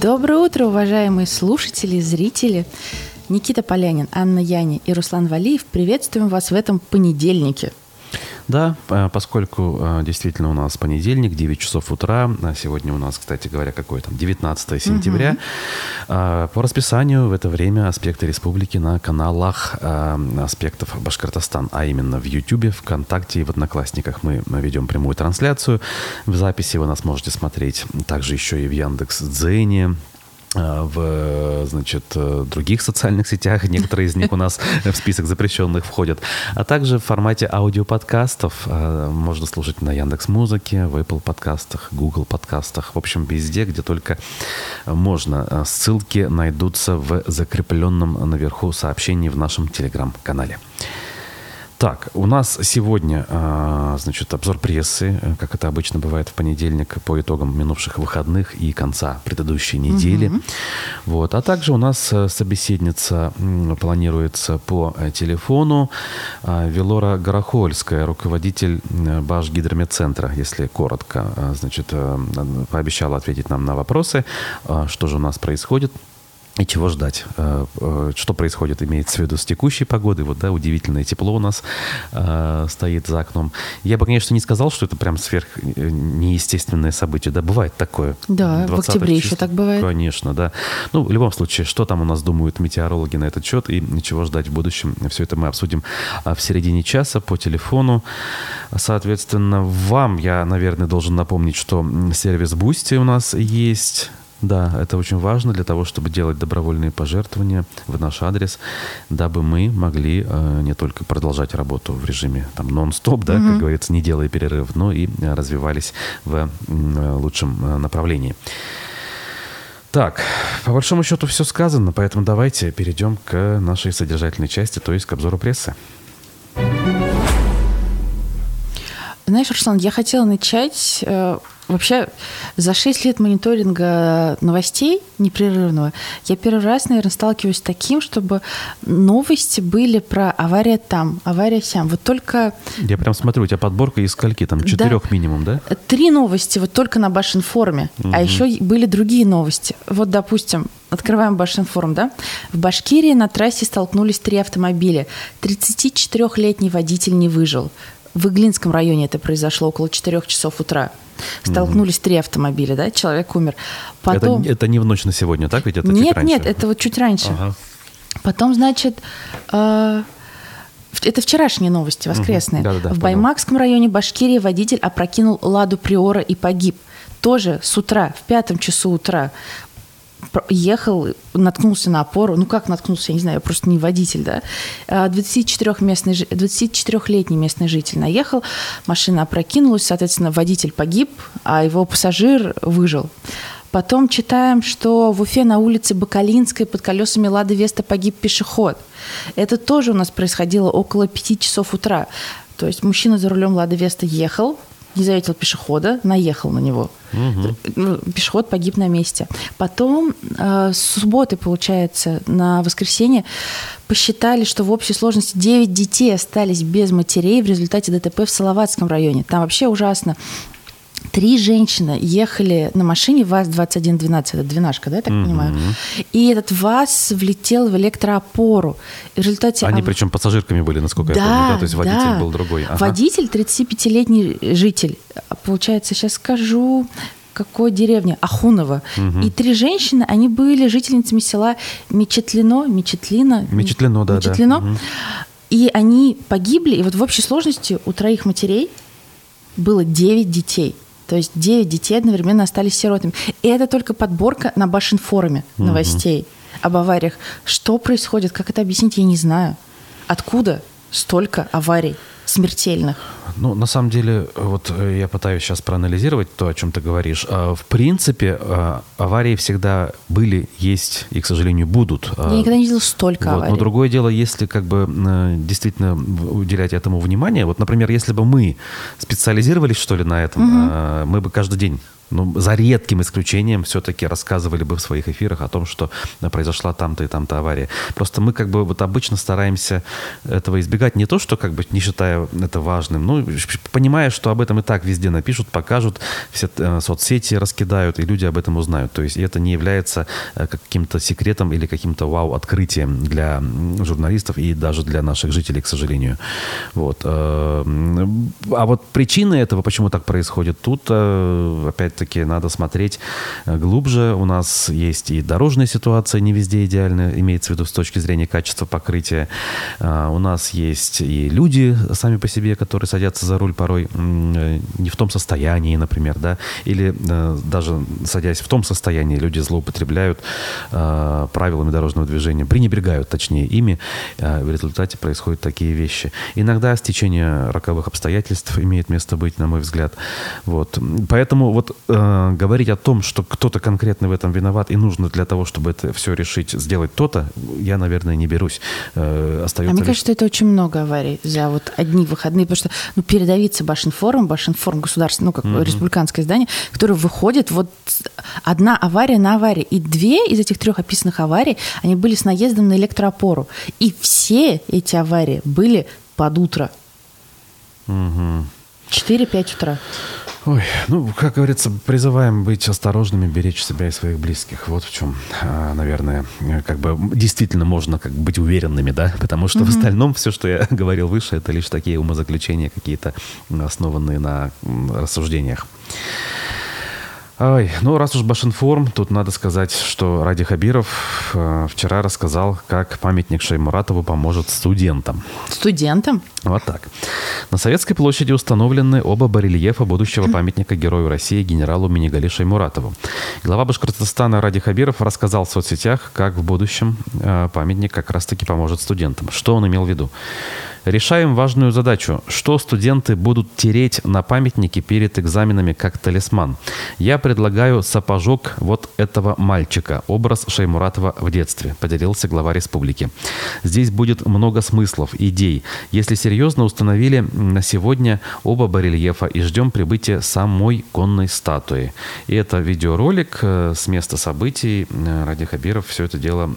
Доброе утро, уважаемые слушатели, зрители. Никита Полянин, Анна Яни и Руслан Валиев приветствуем вас в этом понедельнике. Да, э, поскольку э, действительно у нас понедельник, 9 часов утра, а сегодня у нас, кстати говоря, какое там, 19 сентября, угу. по расписанию в это время «Аспекты республики» на каналах «Аспектов Башкортостан», а именно в YouTube, ВКонтакте и в Одноклассниках мы ведем прямую трансляцию. В записи вы нас можете смотреть также еще и в Яндекс.Дзене, в, значит, э, других социальных сетях. Некоторые из них у нас в список запрещенных входят. А также в формате аудиоподкастов. Э, можно слушать на Яндекс Музыке, в Apple подкастах, Google подкастах. В общем, везде, где только можно. Ссылки найдутся в закрепленном наверху сообщении в нашем телеграм-канале. Так, у нас сегодня, а, значит, обзор прессы, э, как это обычно бывает в понедельник, по итогам минувших выходных и конца предыдущей недели. Угу. Вот. А также у нас э, собеседница планируется по э, телефону а, Велора Горохольская, руководитель Башгидромедцентра, если коротко. А, значит, пообещала ответить нам на вопросы, что же у нас происходит и чего ждать? Э, э, что происходит, имеется в виду с текущей погодой. Вот, да, удивительное тепло у нас э, стоит за окном. Я бы, конечно, не сказал, что это прям сверх неестественное событие. Да, бывает такое. Да, в октябре числа. еще так бывает. Конечно, да. Ну, в любом случае, что там у нас думают метеорологи на этот счет и чего ждать в будущем, все это мы обсудим а, в середине часа по телефону. Соответственно, вам я, наверное, должен напомнить, что сервис Boosty у нас есть да, это очень важно для того, чтобы делать добровольные пожертвования в наш адрес, дабы мы могли э, не только продолжать работу в режиме там нон-стоп, да, mm-hmm. как говорится, не делая перерыв, но и э, развивались в э, лучшем э, направлении. Так, по большому счету все сказано, поэтому давайте перейдем к нашей содержательной части, то есть к обзору прессы. Знаешь, Руслан, я хотела начать... Э, вообще, за 6 лет мониторинга новостей непрерывного я первый раз, наверное, сталкиваюсь с таким, чтобы новости были про авария там, авария сям. Вот только... Я прям смотрю, у тебя подборка из скольки? Там четырех да, минимум, да? Три новости вот только на Башинформе. Угу. А еще были другие новости. Вот, допустим, Открываем Башинформ, да? В Башкирии на трассе столкнулись три автомобиля. 34-летний водитель не выжил. В Иглинском районе это произошло около 4 часов утра. Столкнулись три автомобиля, да, человек умер. Потом... Это, это не в ночь на сегодня, так? Ведь это нет, нет, это вот чуть раньше. Ага. Потом, значит, э, это вчерашние новости, воскресные. Угу. Да, да, да, в Баймакском районе Башкирии водитель опрокинул ладу Приора и погиб. Тоже с утра, в пятом часу утра ехал, наткнулся на опору. Ну, как наткнулся, я не знаю, я просто не водитель, да. 24-местный, а, 24-летний местный житель наехал, машина опрокинулась, соответственно, водитель погиб, а его пассажир выжил. Потом читаем, что в Уфе на улице Бакалинской под колесами Лады Веста погиб пешеход. Это тоже у нас происходило около 5 часов утра. То есть мужчина за рулем Лады Веста ехал, не заметил пешехода, наехал на него. Угу. Пешеход погиб на месте. Потом э, с субботы, получается, на воскресенье посчитали, что в общей сложности 9 детей остались без матерей в результате ДТП в Салаватском районе. Там вообще ужасно. Три женщины ехали на машине ВАЗ-2112, это двенашка, да, я так mm-hmm. понимаю? И этот ВАЗ влетел в электроопору. И в результате... Они причем пассажирками были, насколько да, я помню, да? То есть водитель да. был другой. Ага. Водитель 35-летний житель. Получается, сейчас скажу, какой деревни? Ахунова. Угу. И три женщины, они были жительницами села Мечетлино, Мечетлино. Мечетлино, да, Мечетлино. да. Угу. И они погибли, и вот в общей сложности у троих матерей было 9 детей. То есть 9 детей одновременно остались сиротами. И это только подборка на Башинфоруме новостей угу. об авариях. Что происходит, как это объяснить, я не знаю. Откуда столько аварий? Смертельных? Ну, на самом деле, вот э, я пытаюсь сейчас проанализировать то, о чем ты говоришь. А, в принципе, а, аварии всегда были, есть и, к сожалению, будут. А, я никогда не видел столько вот. аварий. Но другое дело, если как бы действительно уделять этому внимание. Вот, например, если бы мы специализировались, что ли, на этом, угу. мы бы каждый день ну, за редким исключением все-таки рассказывали бы в своих эфирах о том, что произошла там-то и там-то авария. Просто мы как бы вот обычно стараемся этого избегать. Не то, что как бы не считая это важным, ну, понимая, что об этом и так везде напишут, покажут, все э, соцсети раскидают, и люди об этом узнают. То есть это не является э, каким-то секретом или каким-то вау-открытием для журналистов и даже для наших жителей, к сожалению. Вот. Э, а вот причины этого, почему так происходит, тут опять опять-таки надо смотреть э, глубже. У нас есть и дорожная ситуация не везде идеальная, имеется в виду с точки зрения качества покрытия. А, у нас есть и люди сами по себе, которые садятся за руль порой э, не в том состоянии, например, да, или э, даже садясь в том состоянии, люди злоупотребляют правилами дорожного движения, пренебрегают, точнее, ими. В результате происходят такие вещи. Иногда стечение роковых обстоятельств имеет место быть, на мой взгляд. Вот. Поэтому вот э, говорить о том, что кто-то конкретно в этом виноват и нужно для того, чтобы это все решить, сделать то-то, я, наверное, не берусь. Э, остается а мне лишь... кажется, что это очень много аварий за вот одни выходные, потому что ну, передавиться Башинформ, Башинформ государственное, ну, как mm-hmm. республиканское здание, которое выходит вот одна авария на аварии. И две из этих трех описанных аварий, они были с наездом на электроопору. И все эти аварии были под утро. Угу. 4-5 утра. Ой, ну, как говорится, призываем быть осторожными, беречь себя и своих близких. Вот в чем, а, наверное, как бы действительно можно как бы быть уверенными, да, потому что mm-hmm. в остальном все, что я говорил выше, это лишь такие умозаключения какие-то, основанные на рассуждениях. Ой, ну раз уж Башинформ, тут надо сказать, что Ради Хабиров э, вчера рассказал, как памятник Шеймуратову поможет студентам. Студентам? Вот так. На Советской площади установлены оба барельефа будущего памятника Герою России генералу Минигали Шеймуратову. Глава Башкортостана Ради Хабиров рассказал в соцсетях, как в будущем э, памятник как раз-таки поможет студентам. Что он имел в виду? Решаем важную задачу. Что студенты будут тереть на памятнике перед экзаменами как талисман? Я предлагаю сапожок вот этого мальчика, образ Шеймуратова в детстве, поделился глава республики. Здесь будет много смыслов, идей. Если серьезно, установили на сегодня оба барельефа и ждем прибытия самой конной статуи. И это видеоролик э, с места событий. Э, Ради Хабиров все это дело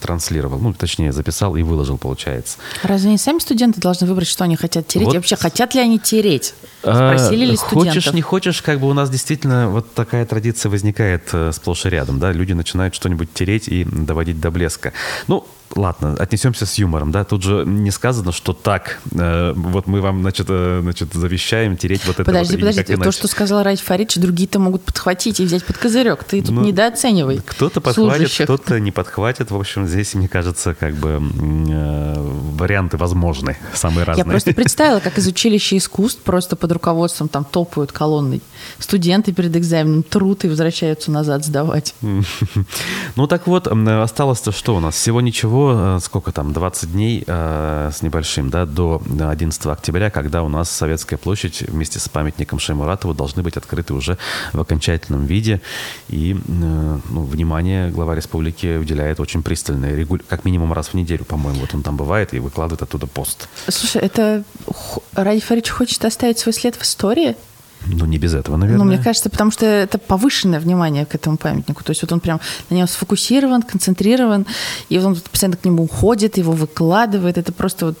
транслировал. Ну, точнее, записал и выложил, получается. Разве не сами студенты студенты должны выбрать, что они хотят тереть. Вот. И вообще, хотят ли они тереть? Спросили ли студентов? Хочешь, не хочешь, как бы у нас действительно вот такая традиция возникает э, сплошь и рядом. Да? Люди начинают что-нибудь тереть и доводить до блеска. Ну, ладно, отнесемся с юмором, да, тут же не сказано, что так, э, вот мы вам, значит, э, значит, завещаем тереть вот это. Подожди, вот, подожди, то, что сказал Ради Фаридж, другие-то могут подхватить и взять под козырек, ты тут ну, недооценивай Кто-то подхватит, кто-то не подхватит, в общем, здесь, мне кажется, как бы э, варианты возможны, самые разные. Я просто представила, как из училища искусств просто под руководством там топают колонной студенты перед экзаменом трут и возвращаются назад сдавать. Ну так вот, осталось-то что у нас? Всего ничего всего, э, сколько там, 20 дней э, с небольшим, да, до 11 октября, когда у нас Советская площадь вместе с памятником Шеймуратову должны быть открыты уже в окончательном виде. И э, ну, внимание глава республики уделяет очень пристальное, как минимум раз в неделю, по-моему, вот он там бывает и выкладывает оттуда пост. Слушай, это Ради Фарич хочет оставить свой след в истории? Ну, не без этого, наверное. Ну, мне кажется, потому что это повышенное внимание к этому памятнику. То есть вот он прям на нем сфокусирован, концентрирован, и он постоянно к нему уходит, его выкладывает. Это просто вот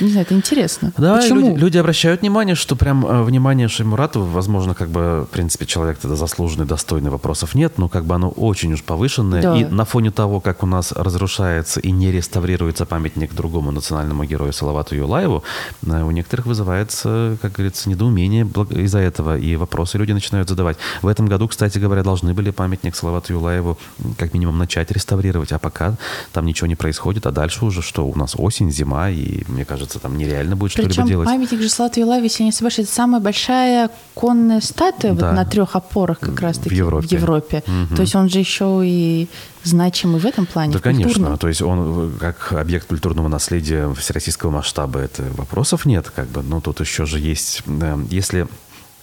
не знаю, это интересно. Да, Почему? Люди, люди обращают внимание, что прям э, внимание Шеймуратову, возможно, как бы, в принципе, человек тогда заслуженный, достойный, вопросов нет, но как бы оно очень уж повышенное. Да. И на фоне того, как у нас разрушается и не реставрируется памятник другому национальному герою Салавату Юлаеву, э, у некоторых вызывается, как говорится, недоумение из-за этого, и вопросы люди начинают задавать. В этом году, кстати говоря, должны были памятник Салавату Юлаеву как минимум начать реставрировать, а пока там ничего не происходит, а дальше уже что, у нас осень, зима, и мне мне кажется, там нереально будет что-либо делать. памятник Жеславу Юлаеве, если не ошибаюсь, это самая большая конная статуя да. вот на трех опорах как раз-таки в Европе. В Европе. Угу. То есть он же еще и значимый в этом плане? Да, конечно. То есть он как объект культурного наследия всероссийского масштаба, это вопросов нет. Как бы. Но тут еще же есть, э, если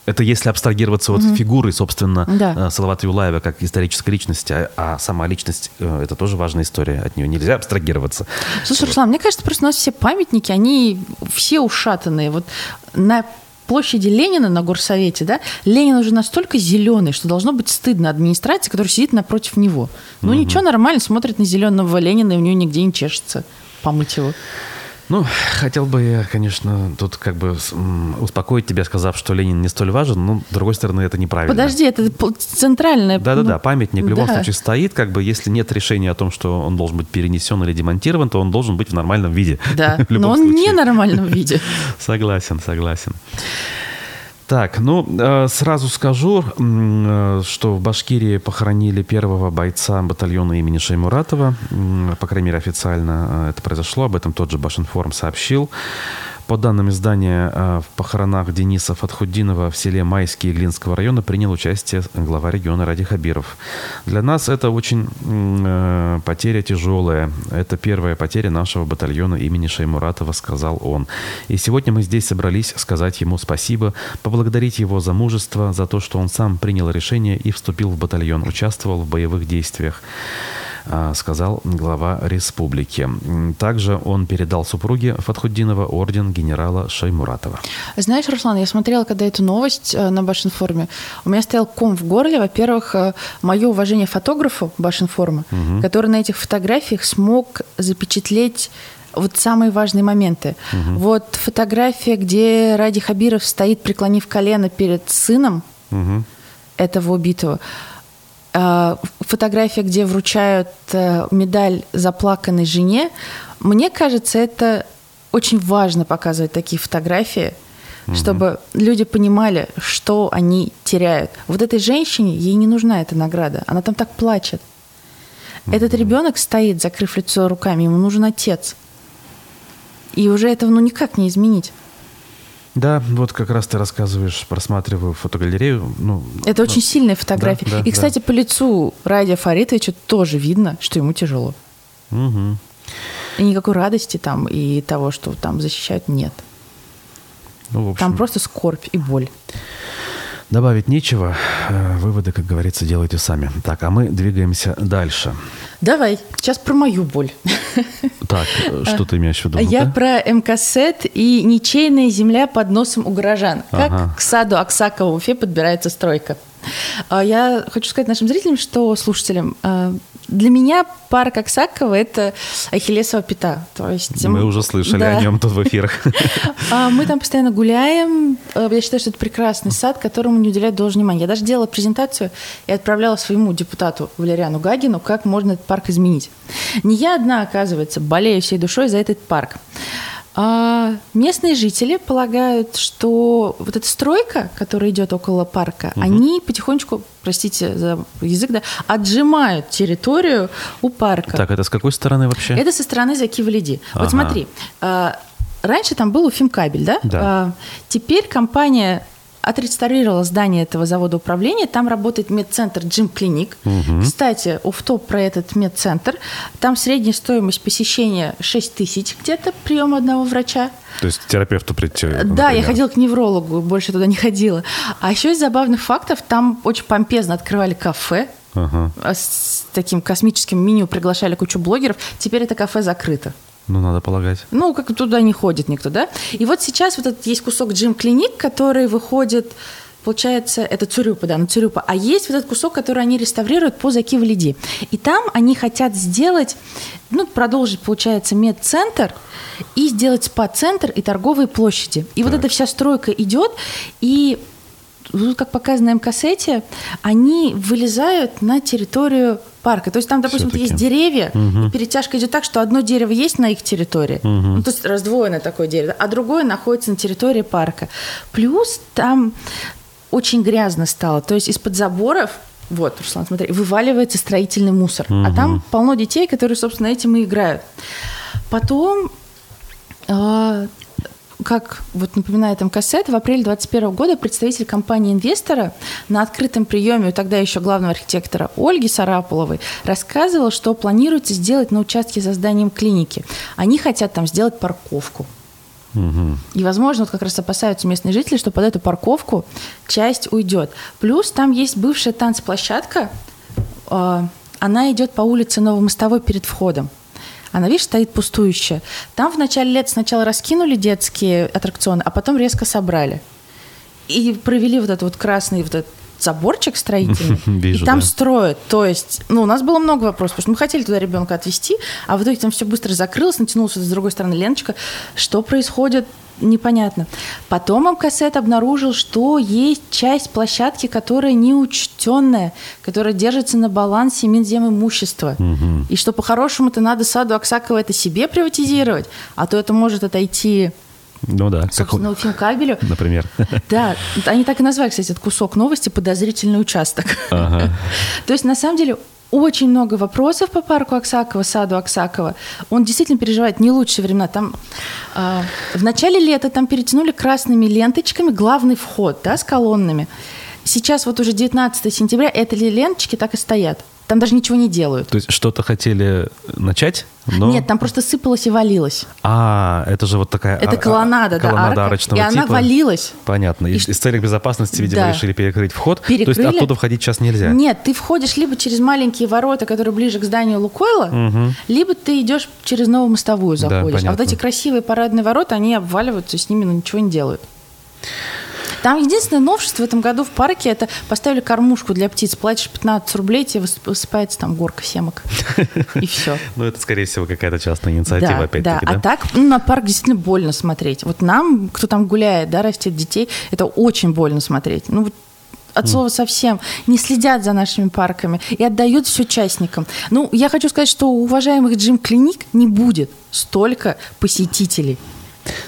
это если абстрагироваться от mm-hmm. фигуры, собственно, да. Э, Салавата Юлаева как исторической личности, а, а сама личность э, это тоже важная история, от нее нельзя абстрагироваться. Слушай, Руслан, мне кажется, просто у нас все памятники, они все ушатанные. Вот на площади Ленина на горсовете, да, Ленин уже настолько зеленый, что должно быть стыдно администрации, которая сидит напротив него. Ну угу. ничего, нормально, смотрит на зеленого Ленина, и у нее нигде не чешется помыть его. Ну, хотел бы я, конечно, тут как бы успокоить тебя, сказав, что Ленин не столь важен, но, с другой стороны, это неправильно. Подожди, это центральное... Да-да-да, ну, памятник в любом да. случае стоит, как бы, если нет решения о том, что он должен быть перенесен или демонтирован, то он должен быть в нормальном виде. Да, но он случае. не в нормальном виде. Согласен, согласен. Так, ну, э, сразу скажу, э, что в Башкирии похоронили первого бойца батальона имени Шеймуратова. По крайней мере, официально э, это произошло. Об этом тот же Башинформ сообщил. По данным издания, э, в похоронах Дениса Фатхуддинова в селе Майский Иглинского района принял участие глава региона Ради Хабиров. Для нас это очень э, потеря тяжелая. Это первая потеря нашего батальона имени Шаймуратова, сказал он. И сегодня мы здесь собрались сказать ему спасибо, поблагодарить его за мужество, за то, что он сам принял решение и вступил в батальон, участвовал в боевых действиях. А, сказал глава республики. Также он передал супруге Фатхуддинова орден генерала Шаймуратова. Знаешь, Руслан, я смотрела, когда эту новость э, на Башинформе, у меня стоял ком в горле. Во-первых, э, мое уважение фотографу Башинформа, угу. который на этих фотографиях смог запечатлеть вот самые важные моменты. Угу. Вот фотография, где Ради Хабиров стоит, преклонив колено перед сыном угу. этого убитого. Э, фотография, где вручают э, медаль заплаканной жене, мне кажется, это очень важно показывать такие фотографии, угу. чтобы люди понимали, что они теряют. Вот этой женщине, ей не нужна эта награда, она там так плачет. Угу. Этот ребенок стоит, закрыв лицо руками, ему нужен отец. И уже этого ну никак не изменить. Да, вот как раз ты рассказываешь, просматриваю фотогалерею. Ну, Это ну, очень сильная фотография. Да, да, И, кстати, да. по лицу Радия Фаритовича тоже видно, что ему тяжело. Угу. И никакой радости там и того, что там защищают, нет. Ну, общем, там просто скорбь и боль. Добавить нечего. Э, выводы, как говорится, делайте сами. Так, а мы двигаемся дальше. Давай, сейчас про мою боль. Так, что ты имеешь в виду? Я про МКСЭТ и ничейная земля под носом у горожан. Как ага. к саду Аксакова в Уфе подбирается стройка. А, я хочу сказать нашим зрителям, что слушателям, а, для меня парк Аксакова – это Ахиллесова пята. То есть, Мы уже слышали да. о нем тут в эфирах. А, мы там постоянно гуляем. Я считаю, что это прекрасный сад, которому не уделяют должное внимание. Я даже делала презентацию и отправляла своему депутату Валериану Гагину, как можно этот парк изменить. Не я одна, оказывается, болею всей душой за этот парк. А местные жители полагают, что вот эта стройка, которая идет около парка, угу. они потихонечку, простите за язык, да, отжимают территорию у парка. Так, это с какой стороны вообще? Это со стороны Закива-Лиди. Ага. Вот смотри, а, раньше там был Уфимкабель, да? Да. А, теперь компания отреставрировала здание этого завода управления. Там работает медцентр Джим Клиник. Угу. Кстати, уфтоп про этот медцентр. Там средняя стоимость посещения 6 тысяч где-то, прием одного врача. То есть терапевту прийти? Да, например. я ходила к неврологу, больше туда не ходила. А еще из забавных фактов, там очень помпезно открывали кафе, ага. с таким космическим меню, приглашали кучу блогеров. Теперь это кафе закрыто. Ну, надо полагать. Ну, как туда не ходит никто, да? И вот сейчас вот этот есть кусок джим-клиник, который выходит получается, это Цурюпа, да, на Цурюпа. А есть вот этот кусок, который они реставрируют по Закива Лиди. И там они хотят сделать, ну, продолжить, получается, медцентр и сделать спа-центр и торговые площади. И так. вот эта вся стройка идет, и как показано на МКСете, они вылезают на территорию парка. То есть там, допустим, есть деревья, угу. и перетяжка идет так, что одно дерево есть на их территории, угу. ну, то есть раздвоенное такое дерево, а другое находится на территории парка. Плюс там очень грязно стало. То есть из-под заборов вот, Руслан, смотри, вываливается строительный мусор. Угу. А там полно детей, которые, собственно, этим и играют. Потом а, как вот напоминает МКСЭТ, в апреле 2021 года представитель компании-инвестора на открытом приеме у тогда еще главного архитектора Ольги Сараполовой рассказывал, что планируется сделать на участке за зданием клиники. Они хотят там сделать парковку. Угу. И, возможно, вот как раз опасаются местные жители, что под эту парковку часть уйдет. Плюс там есть бывшая танцплощадка, а, она идет по улице Новомостовой перед входом. Она, видишь, стоит пустующая. Там в начале лет сначала раскинули детские аттракционы, а потом резко собрали. и провели вот этот вот красный вот этот заборчик строительный, Вижу, и там да. строят. То есть, ну, у нас было много вопросов, потому что мы хотели туда ребенка отвезти, а в итоге там все быстро закрылось, натянулась с другой стороны ленточка. Что происходит? непонятно. Потом МКСЭТ обнаружил, что есть часть площадки, которая неучтенная, которая держится на балансе Минземимущества. Угу. И что по-хорошему-то надо саду Аксакова это себе приватизировать, а то это может отойти ну да. Собственно, как... кабелю. Например. Да, они так и назвали, кстати, этот кусок новости «Подозрительный участок». Ага. То есть, на самом деле, очень много вопросов по парку Аксакова, саду Аксакова. Он действительно переживает не лучшие времена. Там э, в начале лета там перетянули красными ленточками главный вход, да, с колоннами. Сейчас вот уже 19 сентября эти ленточки так и стоят. Там даже ничего не делают. То есть что-то хотели начать, но... Нет, там просто сыпалось и валилось. А, это же вот такая... Это колоннада, да, колоннада арка, арочного и типа. она валилась. Понятно. И, из целей безопасности, видимо, да. решили перекрыть вход. Перекрыли. То есть оттуда входить сейчас нельзя? Нет, ты входишь либо через маленькие ворота, которые ближе к зданию Лукойла, угу. либо ты идешь через новую мостовую заходишь. Да, а вот эти красивые парадные ворота, они обваливаются, с ними ничего не делают. Там единственное новшество в этом году в парке это поставили кормушку для птиц. Платишь 15 рублей, тебе высыпается там горка семок. И все. Ну, это, скорее всего, какая-то частная инициатива, опять-таки, да? А так ну, на парк действительно больно смотреть. Вот нам, кто там гуляет, да, растет детей, это очень больно смотреть. Ну, от слова совсем, не следят за нашими парками и отдают все частникам. Ну, я хочу сказать, что у уважаемых джим-клиник не будет столько посетителей.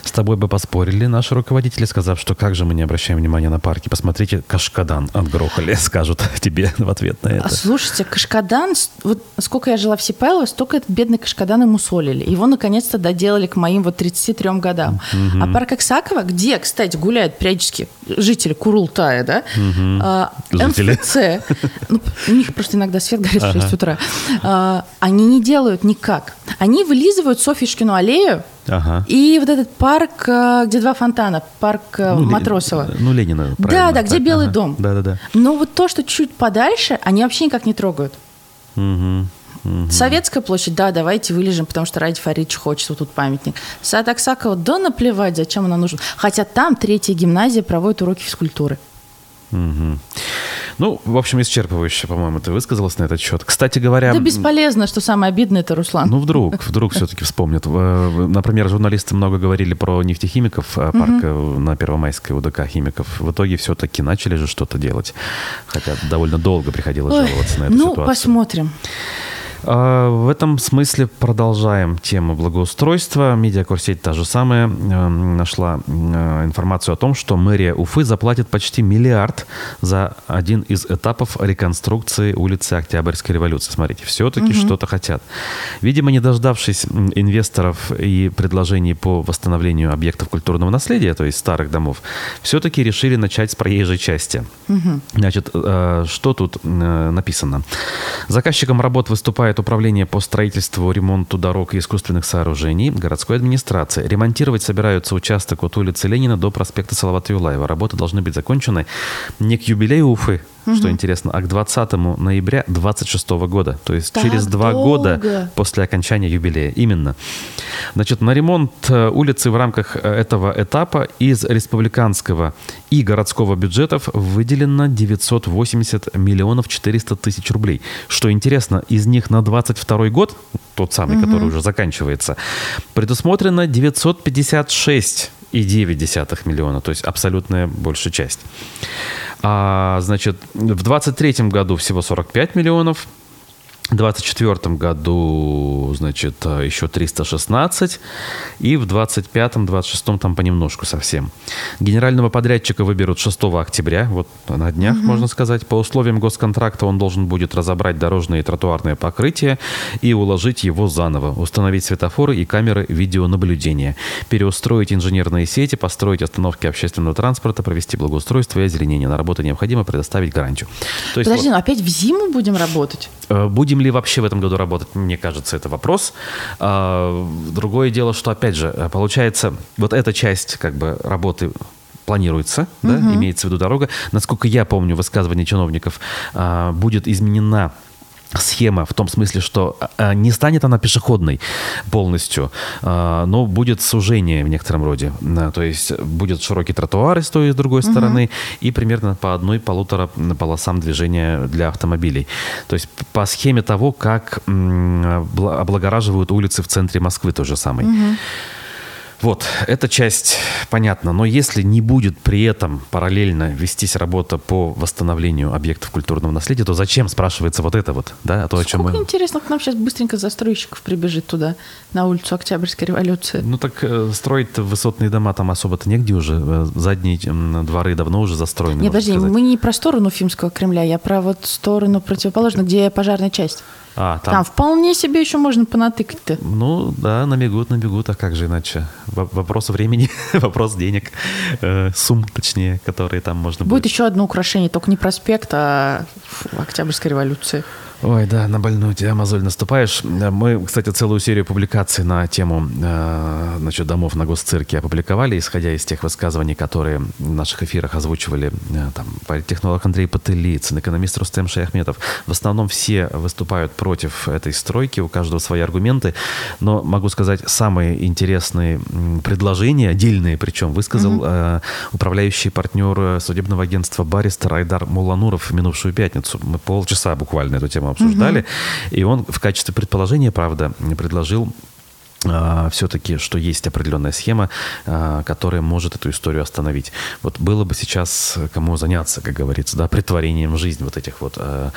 С тобой бы поспорили наши руководители, сказав, что как же мы не обращаем внимания на парки. Посмотрите, Кашкадан отгрохали, скажут тебе в ответ на это. А слушайте, Кашкадан, вот сколько я жила в Сипайлово, столько этот бедный Кашкадан ему солили. Его наконец-то доделали к моим вот 33 годам. Угу. А парк Аксакова, где, кстати, гуляют периодически жители Курултая, да? Угу. А. МФЦ, ну, у них просто иногда свет горит ага. в 6 утра, а, они не делают никак. Они вылизывают Софьюшкину аллею, Ага. И вот этот парк, э, где два фонтана, парк э, ну, Матросова. Ну, Ленина, Да, да, где Белый ага. дом. Да, да, да. Но вот то, что чуть подальше, они вообще никак не трогают. Угу. Угу. Советская площадь, да, давайте вылежим, потому что Ради Фаридович хочет, вот тут памятник. Сад Аксакова, да наплевать, зачем она нужна. Хотя там третья гимназия проводит уроки физкультуры. Угу. Ну, в общем, исчерпывающе, по-моему, ты высказалась на этот счет. Кстати говоря... Да бесполезно, что самое обидное это Руслан. Ну, вдруг, вдруг все-таки вспомнят. Например, журналисты много говорили про нефтехимиков, а парка на Первомайской УДК химиков. В итоге все-таки начали же что-то делать. Хотя довольно долго приходилось Ой, жаловаться на эту ну, ситуацию. Ну, посмотрим. А, в этом смысле продолжаем тему благоустройства. Медиакурсеть та же самая э, нашла э, информацию о том, что мэрия Уфы заплатит почти миллиард за один из этапов реконструкции улицы Октябрьской революции. Смотрите, все-таки угу. что-то хотят. Видимо, не дождавшись инвесторов и предложений по восстановлению объектов культурного наследия, то есть старых домов, все-таки решили начать с проезжей части. Угу. Значит, э, что тут написано? Заказчиком работ выступает возглавляет управление по строительству, ремонту дорог и искусственных сооружений городской администрации. Ремонтировать собираются участок от улицы Ленина до проспекта Салавата Юлаева. Работы должны быть закончены не к юбилею Уфы, угу. что интересно, а к 20 ноября 26 года. То есть так через два долго. года после окончания юбилея. Именно. Значит, на ремонт э, улицы в рамках э, этого этапа из республиканского и городского бюджетов выделено 980 миллионов 400 тысяч рублей. Что интересно, из них на 22 год, тот самый, угу. который уже заканчивается, предусмотрено 956 и 9 миллиона, то есть абсолютная большая часть. А, значит, в 2023 году всего 45 миллионов, 2024 году, значит, еще 316, и в 2025-2026 там понемножку совсем. Генерального подрядчика выберут 6 октября, вот на днях, угу. можно сказать. По условиям госконтракта он должен будет разобрать дорожные и тротуарные покрытия и уложить его заново, установить светофоры и камеры видеонаблюдения, переустроить инженерные сети, построить остановки общественного транспорта, провести благоустройство и озеленение. На работу необходимо предоставить гарантию. То есть, Подожди, вот, ну опять в зиму будем работать? Э, Будем ли вообще в этом году работать, мне кажется, это вопрос. А, другое дело, что, опять же, получается, вот эта часть как бы работы планируется, угу. да, имеется в виду дорога. Насколько я помню, высказывание чиновников а, будет изменена схема в том смысле, что а, не станет она пешеходной полностью, а, но будет сужение в некотором роде. То есть будет широкий тротуар с той и с другой угу. стороны и примерно по одной полутора полосам движения для автомобилей. То есть по схеме того, как облагораживают улицы в центре Москвы то же самое. Угу. Вот, эта часть понятна. Но если не будет при этом параллельно вестись работа по восстановлению объектов культурного наследия, то зачем, спрашивается, вот это вот, да, а то, Сколько о чем мы... интересно, к нам сейчас быстренько застройщиков прибежит туда, на улицу Октябрьской революции. Ну так э, строить высотные дома там особо-то негде уже. Э, задние дворы давно уже застроены. Нет, подожди, сказать. мы не про сторону Фимского Кремля, я про вот сторону противоположную, где пожарная часть. А, там... там вполне себе еще можно понатыкать-то. Ну, да, набегут, набегут, а как же иначе? Вопрос времени, вопрос денег, э, сумм, точнее, которые там можно будет. Будет еще одно украшение, только не проспект, а Октябрьской революции. Ой, да, на больную тебя мозоль наступаешь. Мы, кстати, целую серию публикаций на тему э, значит, домов на госцирке опубликовали, исходя из тех высказываний, которые в наших эфирах озвучивали э, там, политтехнолог Андрей Потылицын, экономист Рустем Шаяхметов. В основном все выступают против этой стройки, у каждого свои аргументы, но могу сказать, самые интересные предложения, отдельные причем, высказал э, управляющий партнер судебного агентства Баристер Айдар Мулануров в минувшую пятницу. Мы полчаса буквально эту тему обсуждали. Угу. И он в качестве предположения, правда, предложил а, все-таки, что есть определенная схема, а, которая может эту историю остановить. Вот было бы сейчас кому заняться, как говорится, да, притворением в жизнь вот этих вот а,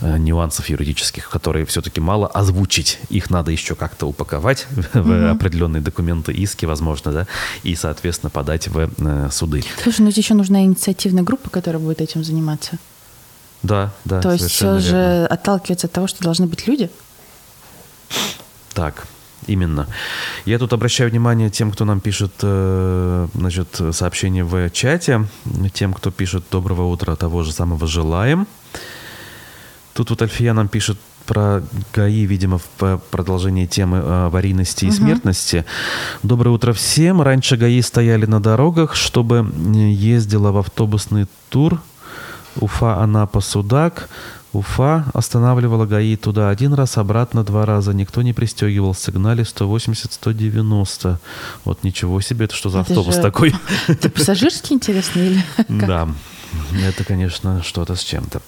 нюансов юридических, которые все-таки мало озвучить. Их надо еще как-то упаковать в угу. определенные документы, иски, возможно, да, и, соответственно, подать в э, суды. Слушай, ну здесь еще нужна инициативная группа, которая будет этим заниматься. Да, да. То есть все верно. же отталкивается от того, что должны быть люди? Так, Именно. Я тут обращаю внимание тем, кто нам пишет э, значит, сообщение в чате, тем, кто пишет «Доброго утра, того же самого желаем». Тут вот Альфия нам пишет про ГАИ, видимо, в продолжении темы аварийности и угу. смертности. Доброе утро всем. Раньше ГАИ стояли на дорогах, чтобы ездила в автобусный тур – Уфа, Анапа, Судак. Уфа останавливала ГАИ туда один раз, обратно два раза. Никто не пристегивал. Сигнали 180-190. Вот ничего себе, это что за это автобус же... такой? Это пассажирский, интересно, или Да. Это, конечно, что-то с чем-то.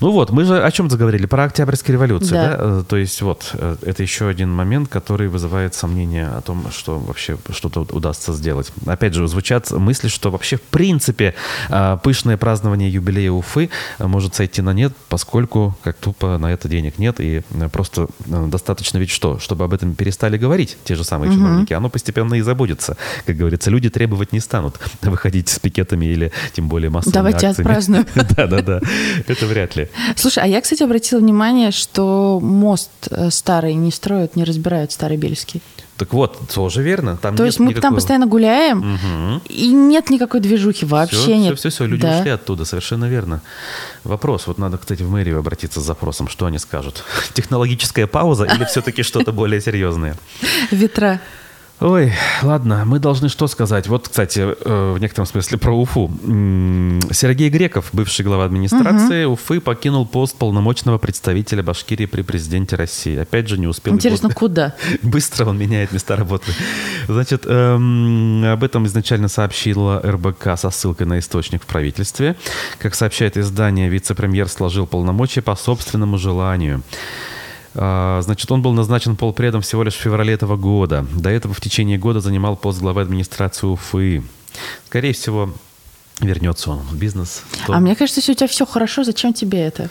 Ну вот, мы же о чем заговорили? Про Октябрьскую революцию, да. да? Э, то есть вот, э, это еще один момент, который вызывает сомнения о том, что вообще что-то удастся сделать. Опять же, звучат мысли, что вообще в принципе э, пышное празднование юбилея Уфы может сойти на нет, поскольку как тупо на это денег нет, и просто достаточно ведь что? Чтобы об этом перестали говорить те же самые угу. чиновники, оно постепенно и забудется. Как говорится, люди требовать не станут выходить с пикетами или тем более массовыми Давайте тебя отпраздную. Да-да-да, это вряд ли. Слушай, а я, кстати, обратила внимание, что мост э, старый не строят, не разбирают старый Бельский. Так вот, тоже верно. Там То есть мы никакого... там постоянно гуляем, угу. и нет никакой движухи, вообще все, нет. Все, все, все, люди да. ушли оттуда, совершенно верно. Вопрос, вот надо, кстати, в мэрию обратиться с запросом, что они скажут. Технологическая пауза или все-таки что-то более серьезное? Ветра. Ой, ладно, мы должны что сказать? Вот, кстати, э, в некотором смысле про Уфу. Сергей Греков, бывший глава администрации угу. Уфы, покинул пост полномочного представителя Башкирии при президенте России. Опять же, не успел. Интересно, пост... куда? Быстро он меняет места работы. Значит, эм, об этом изначально сообщила РБК со ссылкой на источник в правительстве. Как сообщает издание, вице-премьер сложил полномочия по собственному желанию. А, значит, он был назначен полпредом всего лишь в феврале этого года. До этого в течение года занимал пост главы администрации Уфы. Скорее всего, вернется он в бизнес. То... А мне кажется, если у тебя все хорошо, зачем тебе это?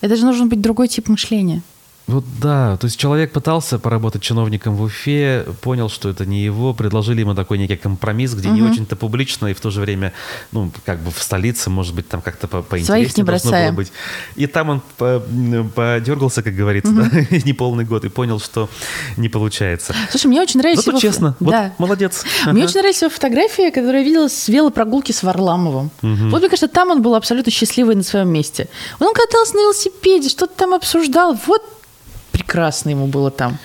Это же должен быть другой тип мышления. Вот да, то есть человек пытался поработать чиновником в Уфе, понял, что это не его, предложили ему такой некий компромисс, где угу. не очень-то публично, и в то же время, ну, как бы в столице, может быть, там как-то по поинтереснее Своих не должно было быть. И там он по подергался, как говорится, угу. да, неполный год, и понял, что не получается. Слушай, мне очень нравится... Зато его... честно, да. вот молодец. Мне очень нравится его фотография, которую я видела с велопрогулки с Варламовым. Угу. Вот мне кажется, там он был абсолютно счастливый на своем месте. Он катался на велосипеде, что-то там обсуждал. Вот прекрасно ему было там.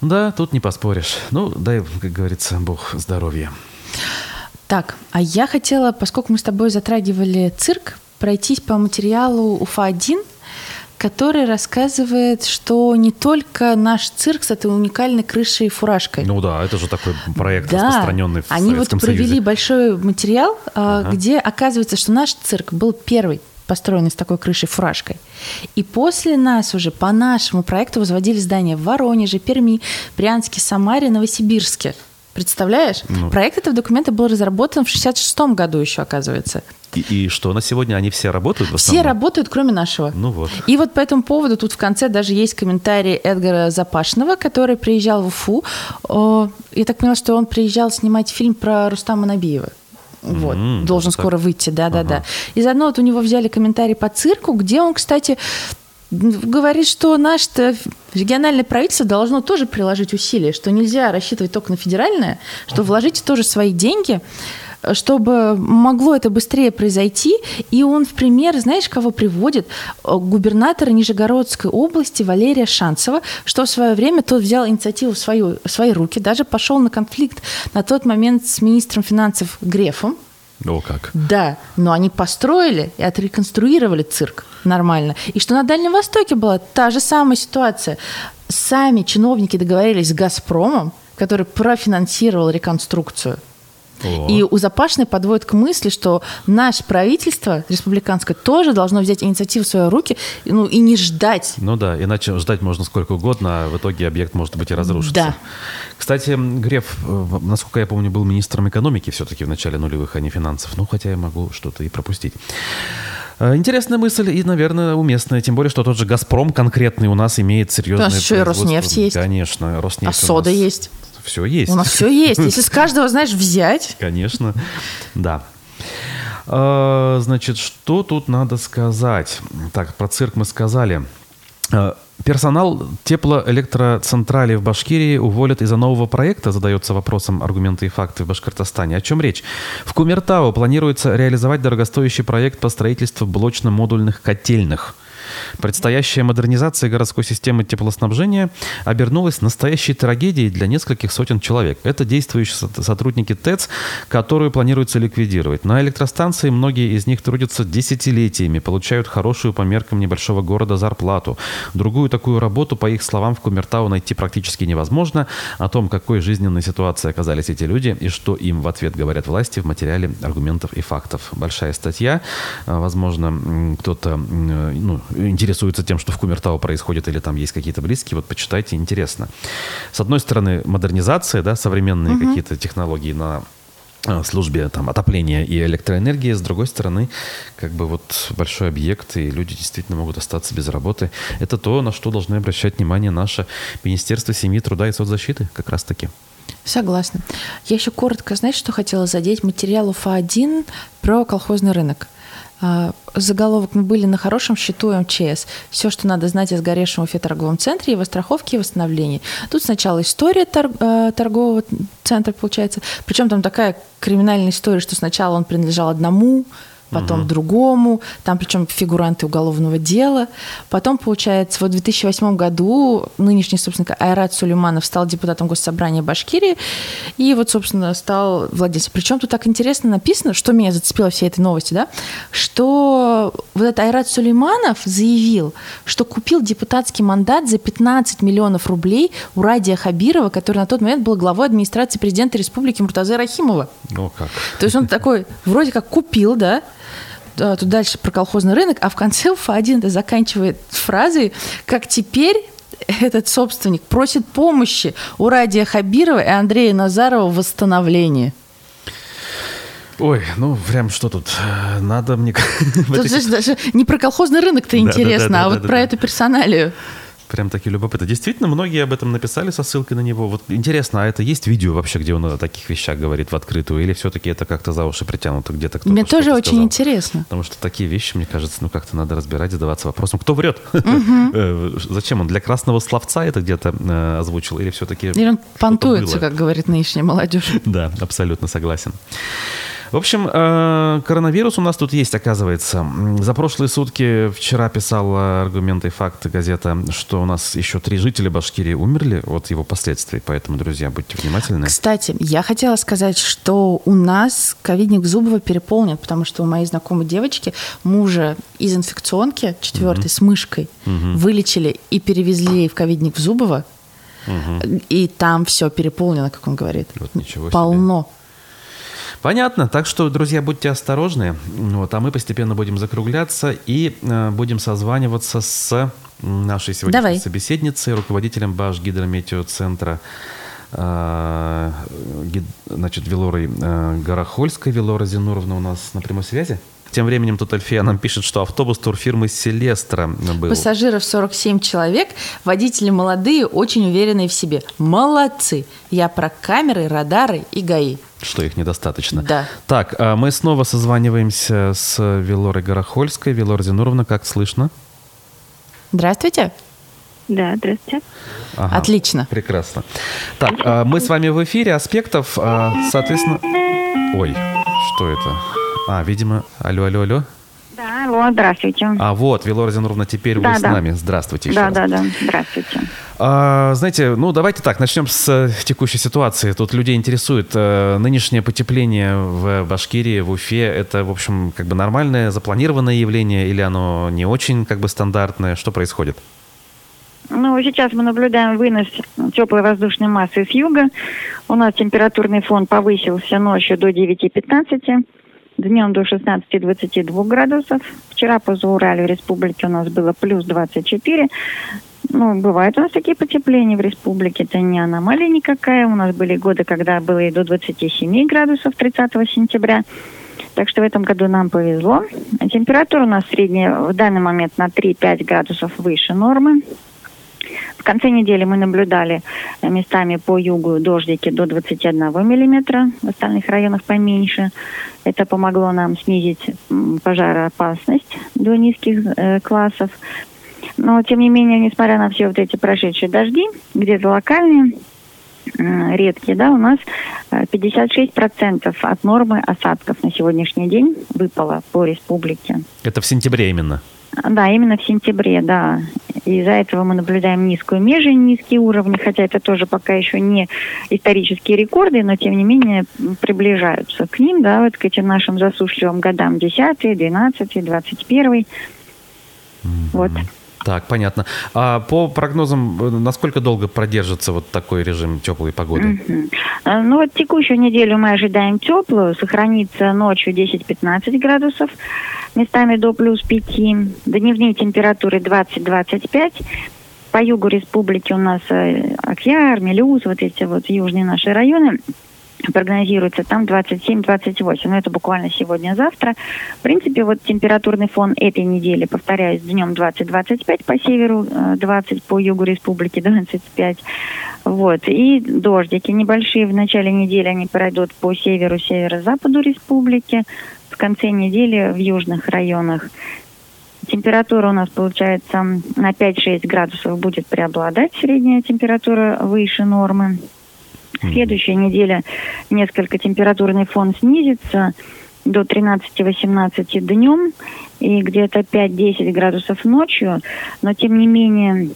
Да, тут не поспоришь. Ну, дай, как говорится, Бог здоровья. Так, а я хотела, поскольку мы с тобой затрагивали цирк, пройтись по материалу УФА-1. который рассказывает, что не только наш цирк с этой уникальной крышей и фуражкой. Ну да, это же такой проект да, распространенный в они Советском вот провели Союзе. большой материал, а, ага. где оказывается, что наш цирк был первый построенный с такой крышей фуражкой. И после нас уже по нашему проекту возводили здания в Воронеже, Перми, Брянске, Самаре, Новосибирске. Представляешь? Ну. Проект этого документа был разработан в 66 году еще, оказывается. И, и что, на сегодня они все работают? Все работают, кроме нашего. Ну вот. И вот по этому поводу тут в конце даже есть комментарий Эдгара Запашного, который приезжал в Уфу. Я так поняла, что он приезжал снимать фильм про Рустама Набиева. Вот, mm-hmm, должен скоро так. выйти, да-да-да. Ага. И заодно вот у него взяли комментарий по цирку, где он, кстати, говорит, что наше региональное правительство должно тоже приложить усилия, что нельзя рассчитывать только на федеральное, что вложить тоже свои деньги, чтобы могло это быстрее произойти. И он в пример, знаешь, кого приводит? Губернатора Нижегородской области Валерия Шанцева, что в свое время тот взял инициативу в, свою, в свои руки, даже пошел на конфликт на тот момент с министром финансов Грефом, о, как. Да, но они построили и отреконструировали цирк нормально. И что на Дальнем Востоке была та же самая ситуация. Сами чиновники договорились с «Газпромом», который профинансировал реконструкцию. О. И у Запашной подводит к мысли, что наше правительство республиканское тоже должно взять инициативу в свои руки ну, и не ждать. Ну да, иначе ждать можно сколько угодно, а в итоге объект может быть и разрушится. Да. Кстати, Греф, э, насколько я помню, был министром экономики все-таки в начале нулевых, а не финансов. Ну, хотя я могу что-то и пропустить. Э, интересная мысль и, наверное, уместная. Тем более, что тот же «Газпром» конкретный у нас имеет серьезное У нас еще и «Роснефть» есть. Конечно, «Роснефть» А «Сода» есть все есть. У нас все есть. Если с каждого, знаешь, взять. Конечно, да. А, значит, что тут надо сказать? Так, про цирк мы сказали. А, персонал теплоэлектроцентрали в Башкирии уволят из-за нового проекта, задается вопросом аргументы и факты в Башкортостане. О чем речь? В Кумертау планируется реализовать дорогостоящий проект по строительству блочно-модульных котельных – Предстоящая модернизация городской системы теплоснабжения обернулась настоящей трагедией для нескольких сотен человек. Это действующие сотрудники ТЭЦ, которую планируется ликвидировать. На электростанции многие из них трудятся десятилетиями, получают хорошую по меркам небольшого города зарплату. Другую такую работу, по их словам, в Кумертау найти практически невозможно. О том, какой жизненной ситуации оказались эти люди и что им в ответ говорят власти в материале аргументов и фактов. Большая статья. Возможно, кто-то ну, интересуются тем, что в Кумертау происходит, или там есть какие-то близкие, вот почитайте, интересно. С одной стороны, модернизация, да, современные угу. какие-то технологии на э, службе там, отопления и электроэнергии, с другой стороны, как бы вот большой объект, и люди действительно могут остаться без работы. Это то, на что должны обращать внимание наше Министерство семьи, труда и соцзащиты, как раз-таки. Согласна. Я еще коротко, знаешь, что хотела задеть? Материал УФА-1 про колхозный рынок. А, заголовок «Мы были на хорошем счету МЧС. Все, что надо знать о сгоревшем Уфе торговом центре, его страховке и восстановлении». Тут сначала история тор- а, торгового центра, получается. Причем там такая криминальная история, что сначала он принадлежал одному потом угу. другому, там причем фигуранты уголовного дела. Потом, получается, вот в 2008 году нынешний собственник Айрат Сулейманов стал депутатом Госсобрания Башкирии и вот, собственно, стал владельцем. Причем тут так интересно написано, что меня зацепило всей этой новости, да, что вот этот Айрат Сулейманов заявил, что купил депутатский мандат за 15 миллионов рублей у Радия Хабирова, который на тот момент был главой администрации президента республики Муртазы Рахимова. Ну как. То есть он такой, вроде как купил, да, тут дальше про колхозный рынок, а в конце Уфа-1 это заканчивает фразой, как теперь этот собственник просит помощи у Радия Хабирова и Андрея Назарова в восстановлении. Ой, ну прям что тут? Надо мне... Тут даже не про колхозный рынок-то интересно, а вот про эту персоналию. Прям таки любопытно. Действительно, многие об этом написали со ссылкой на него. Вот интересно, а это есть видео вообще, где он о таких вещах говорит в открытую? Или все-таки это как-то за уши притянуто где-то кто-то Мне тоже очень сказал? интересно. Потому что такие вещи, мне кажется, ну как-то надо разбирать, задаваться вопросом, кто врет? Э, зачем он? Для красного словца это где-то э, озвучил? Или все-таки Или он понтуется, как говорит нынешняя молодежь? Да, абсолютно согласен. В общем, э, коронавирус у нас тут есть, оказывается. За прошлые сутки вчера писала аргументы и факты газета, что у нас еще три жителя Башкирии умерли от его последствий. Поэтому, друзья, будьте внимательны. Кстати, я хотела сказать, что у нас ковидник Зубова переполнен, потому что у моей знакомой девочки мужа из инфекционки четвертой угу. с мышкой угу. вылечили и перевезли в ковидник в Зубово. Угу. И там все переполнено, как он говорит. Вот ничего Полно. Себе. Понятно. Так что, друзья, будьте осторожны. Вот, а мы постепенно будем закругляться и э, будем созваниваться с нашей сегодняшней Давай. собеседницей, руководителем Баш гидрометеоцентра э, гид, значит, Велорой э, Горохольской. Велора Зинуровна у нас на прямой связи. Тем временем тут Альфия нам пишет, что автобус турфирмы «Селестра» был. Пассажиров 47 человек, водители молодые, очень уверенные в себе. Молодцы! Я про камеры, радары и ГАИ. Что их недостаточно. Да. Так, а мы снова созваниваемся с Велорой Горохольской. Велора Зинуровна, как слышно? Здравствуйте. Да, здравствуйте. Ага, Отлично. Прекрасно. Так, а, мы с вами в эфире. Аспектов, а, соответственно... Ой, что это? А, видимо, алло, алло, алло. Да, алло, здравствуйте. А вот, Вилора Зиновна, теперь да, вы да. с нами. Здравствуйте еще Да, раз. да, да, здравствуйте. А, знаете, ну давайте так, начнем с э, текущей ситуации. Тут людей интересует э, нынешнее потепление в Башкирии, в Уфе. Это, в общем, как бы нормальное, запланированное явление или оно не очень как бы стандартное? Что происходит? Ну, сейчас мы наблюдаем вынос теплой воздушной массы с юга. У нас температурный фон повысился ночью до 9-15 днем до 16-22 градусов. Вчера по Зауралю республики у нас было плюс 24. Ну, бывают у нас такие потепления в республике, это не аномалия никакая. У нас были годы, когда было и до 27 градусов 30 сентября. Так что в этом году нам повезло. Температура у нас средняя в данный момент на 3-5 градусов выше нормы. В конце недели мы наблюдали местами по югу дождики до 21 миллиметра, в остальных районах поменьше. Это помогло нам снизить пожароопасность до низких э, классов. Но, тем не менее, несмотря на все вот эти прошедшие дожди, где-то локальные, э, редкие, да, у нас 56% э, от нормы осадков на сегодняшний день выпало по республике. Это в сентябре именно? Да, именно в сентябре, да. Из-за этого мы наблюдаем низкую межи, низкие уровни, хотя это тоже пока еще не исторические рекорды, но тем не менее приближаются к ним, да, вот к этим нашим засушливым годам 10, 12, 21. Mm-hmm. Вот. Так, понятно. А по прогнозам, э, насколько долго продержится вот такой режим теплой погоды? Mm-hmm. Ну вот текущую неделю мы ожидаем теплую, сохранится ночью 10-15 градусов, местами до плюс 5, дневные температуры 20-25, по югу республики у нас э, Акьяр, Мелюз, вот эти вот южные наши районы – прогнозируется там 27-28, но это буквально сегодня-завтра. В принципе, вот температурный фон этой недели, повторяюсь, днем 20-25 по северу, 20 э, по югу республики, 25. Вот. И дождики небольшие в начале недели, они пройдут по северу, северо-западу республики. В конце недели в южных районах Температура у нас получается на 5-6 градусов будет преобладать, средняя температура выше нормы. Следующая неделя несколько температурный фон снизится до 13-18 днем и где-то 5-10 градусов ночью, но тем не менее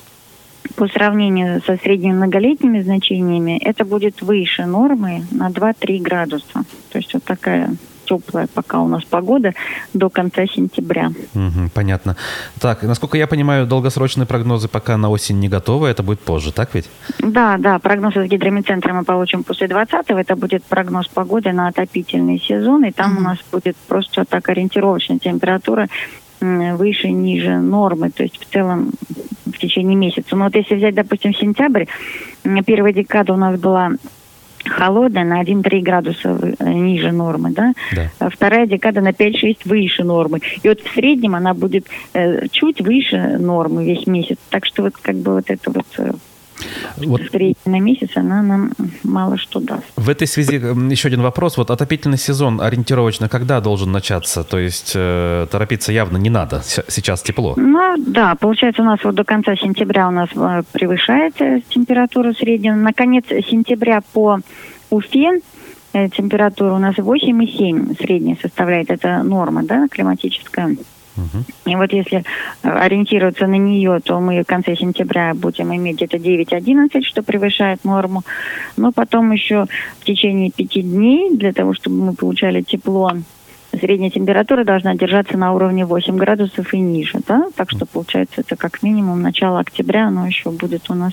по сравнению со средними многолетними значениями это будет выше нормы на 2-3 градуса. То есть вот такая теплая пока у нас погода до конца сентября. Угу, понятно. Так, насколько я понимаю, долгосрочные прогнозы пока на осень не готовы, это будет позже, так ведь? Да, да, прогноз из гидромедцентра мы получим после 20-го, это будет прогноз погоды на отопительный сезон, и там угу. у нас будет просто так ориентировочная температура выше, ниже нормы, то есть в целом в течение месяца. Но вот если взять, допустим, сентябрь, первая декада у нас была холодная на 1-3 градуса э, ниже нормы, да? да. А вторая декада на 5-6 выше нормы. И вот в среднем она будет э, чуть выше нормы весь месяц. Так что вот как бы вот это вот э, вот. на месяц она нам мало что даст. В этой связи еще один вопрос. Вот отопительный сезон ориентировочно когда должен начаться? То есть э, торопиться явно не надо. Сейчас тепло. Ну да, получается у нас вот до конца сентября у нас э, превышает температура средняя. Наконец сентября по Уфе э, температура у нас 8,7 средняя составляет, это норма, да, климатическая. И вот если э, ориентироваться на нее, то мы в конце сентября будем иметь где-то 9-11, что превышает норму. Но потом еще в течение пяти дней, для того, чтобы мы получали тепло, средняя температура должна держаться на уровне 8 градусов и ниже. Да? Так что получается это как минимум начало октября, но еще будет у нас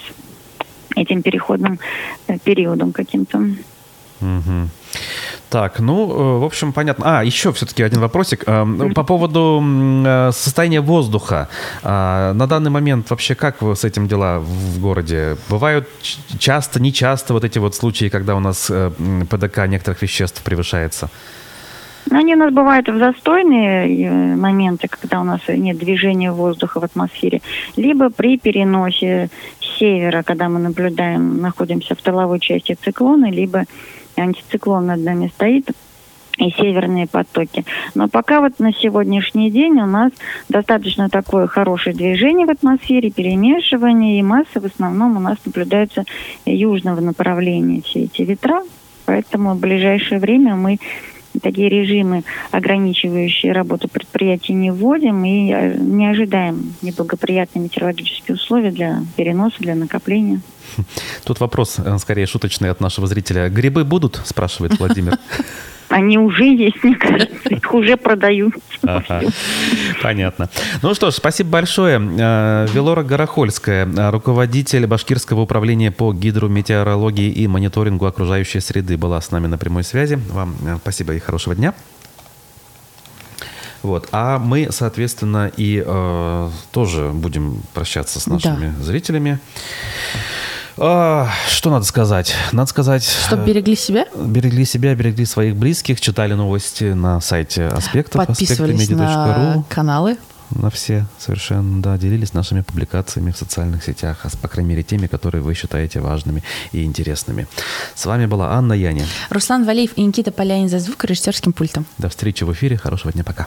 этим переходным э, периодом каким-то. Угу. Так, ну, э, в общем, понятно. А, еще все-таки один вопросик. Э, ну, по поводу э, состояния воздуха. А, на данный момент вообще как с этим дела в городе? Бывают часто, нечасто вот эти вот случаи, когда у нас ПДК некоторых веществ превышается? Они у нас бывают в застойные моменты, когда у нас нет движения воздуха в атмосфере, либо при переносе севера, когда мы наблюдаем, находимся в тыловой части циклона, либо антициклон над нами стоит, и северные потоки. Но пока вот на сегодняшний день у нас достаточно такое хорошее движение в атмосфере, перемешивание, и масса в основном у нас наблюдается южного направления все эти ветра. Поэтому в ближайшее время мы такие режимы, ограничивающие работу предприятий, не вводим и э, не ожидаем неблагоприятные метеорологические условия для переноса, для накопления. Тут вопрос, э, скорее, шуточный от нашего зрителя. Грибы будут, спрашивает Владимир. Они уже есть, мне кажется, их уже продают. Ага. Понятно. Ну что ж, спасибо большое. Э, Велора Горохольская, руководитель Башкирского управления по гидрометеорологии и мониторингу окружающей среды, была с нами на прямой связи. Вам э, спасибо и хорошего дня. Вот. А мы, соответственно, и э, тоже будем прощаться с нашими да. зрителями. А, что надо сказать? Надо сказать... Чтобы берегли себя? Берегли себя, берегли своих близких, читали новости на сайте Аспектов. Подписывались на каналы. На все, совершенно, да, делились нашими публикациями в социальных сетях, а по крайней мере теми, которые вы считаете важными и интересными. С вами была Анна Яни. Руслан Валеев и Никита Полянин за звукорежиссерским пультом. До встречи в эфире. Хорошего дня. Пока.